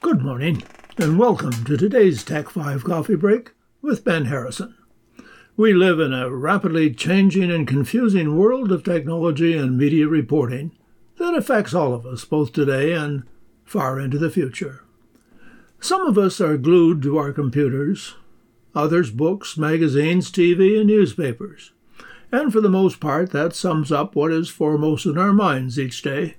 Good morning, and welcome to today's Tech 5 Coffee Break with Ben Harrison. We live in a rapidly changing and confusing world of technology and media reporting that affects all of us, both today and far into the future. Some of us are glued to our computers, others books, magazines, TV, and newspapers. And for the most part, that sums up what is foremost in our minds each day.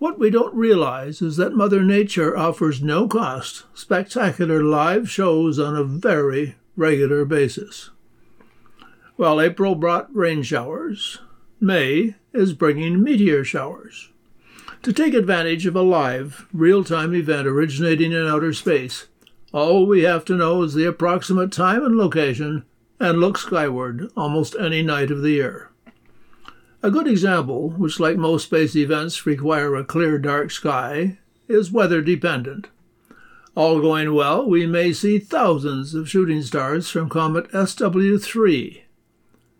What we don't realize is that Mother Nature offers no cost spectacular live shows on a very regular basis. Well, April brought rain showers. May is bringing meteor showers. To take advantage of a live, real time event originating in outer space, all we have to know is the approximate time and location and look skyward almost any night of the year. A good example, which, like most space events, require a clear dark sky, is weather dependent. All going well, we may see thousands of shooting stars from comet SW3.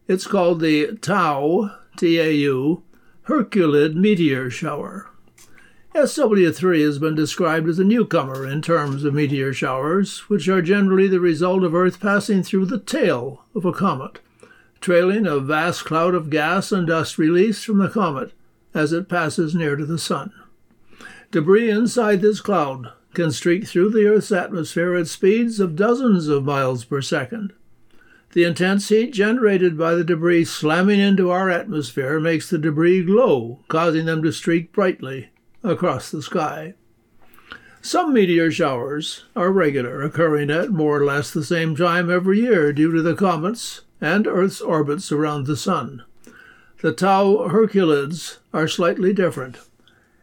It's called the Tau, T-A-U, Herculid meteor shower. SW3 has been described as a newcomer in terms of meteor showers, which are generally the result of Earth passing through the tail of a comet trailing a vast cloud of gas and dust released from the comet as it passes near to the Sun. Debris inside this cloud can streak through the Earth's atmosphere at speeds of dozens of miles per second. The intense heat generated by the debris slamming into our atmosphere makes the debris glow, causing them to streak brightly across the sky. Some meteor showers are regular, occurring at more or less the same time every year due to the comets and Earth's orbits around the Sun. The Tau Herculids are slightly different,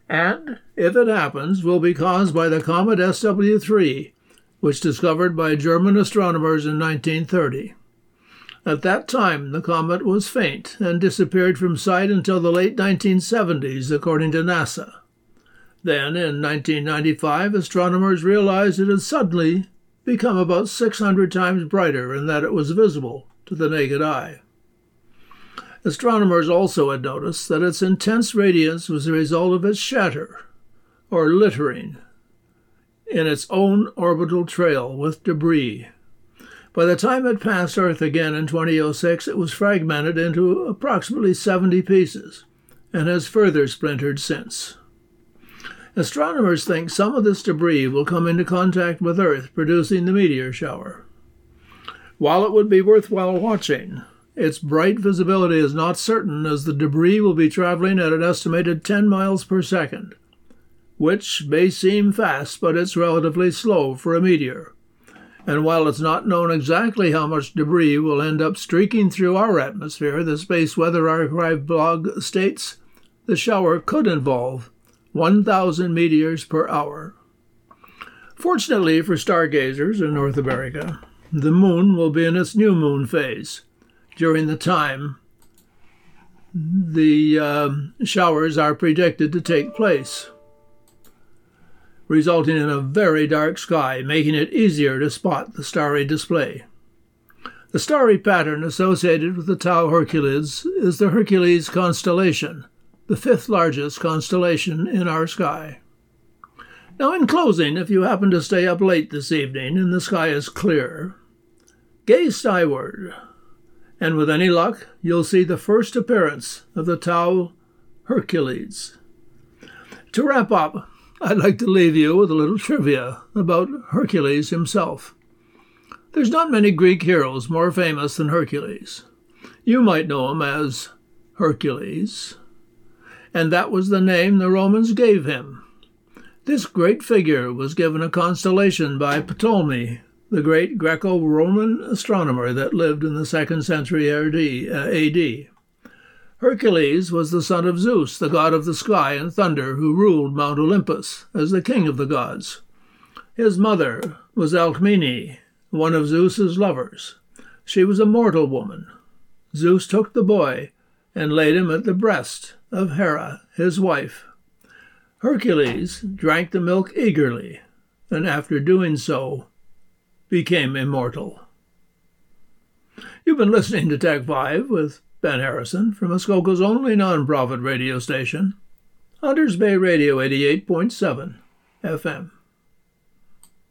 and, if it happens, will be caused by the comet SW3, which discovered by German astronomers in 1930. At that time, the comet was faint and disappeared from sight until the late 1970s, according to NASA. Then, in 1995, astronomers realized it had suddenly become about 600 times brighter and that it was visible to the naked eye. Astronomers also had noticed that its intense radiance was a result of its shatter, or littering, in its own orbital trail with debris. By the time it passed Earth again in 2006, it was fragmented into approximately 70 pieces and has further splintered since. Astronomers think some of this debris will come into contact with Earth, producing the meteor shower. While it would be worthwhile watching, its bright visibility is not certain as the debris will be traveling at an estimated 10 miles per second, which may seem fast, but it's relatively slow for a meteor. And while it's not known exactly how much debris will end up streaking through our atmosphere, the Space Weather Archive blog states the shower could involve 1,000 meteors per hour. Fortunately for stargazers in North America, the moon will be in its new moon phase during the time the uh, showers are predicted to take place, resulting in a very dark sky, making it easier to spot the starry display. The starry pattern associated with the Tau Herculids is the Hercules constellation, the fifth largest constellation in our sky. Now, in closing, if you happen to stay up late this evening and the sky is clear, gaze skyward, and with any luck, you'll see the first appearance of the Tau Hercules. To wrap up, I'd like to leave you with a little trivia about Hercules himself. There's not many Greek heroes more famous than Hercules. You might know him as Hercules, and that was the name the Romans gave him. This great figure was given a constellation by Ptolemy, the great Greco Roman astronomer that lived in the second century AD. Uh, Hercules was the son of Zeus, the god of the sky and thunder, who ruled Mount Olympus as the king of the gods. His mother was Alcmene, one of Zeus's lovers. She was a mortal woman. Zeus took the boy and laid him at the breast of Hera, his wife. Hercules drank the milk eagerly, and after doing so, became immortal. You've been listening to Tech 5 with Ben Harrison from Muskoka's only nonprofit radio station, Hunters Bay Radio 88.7 FM.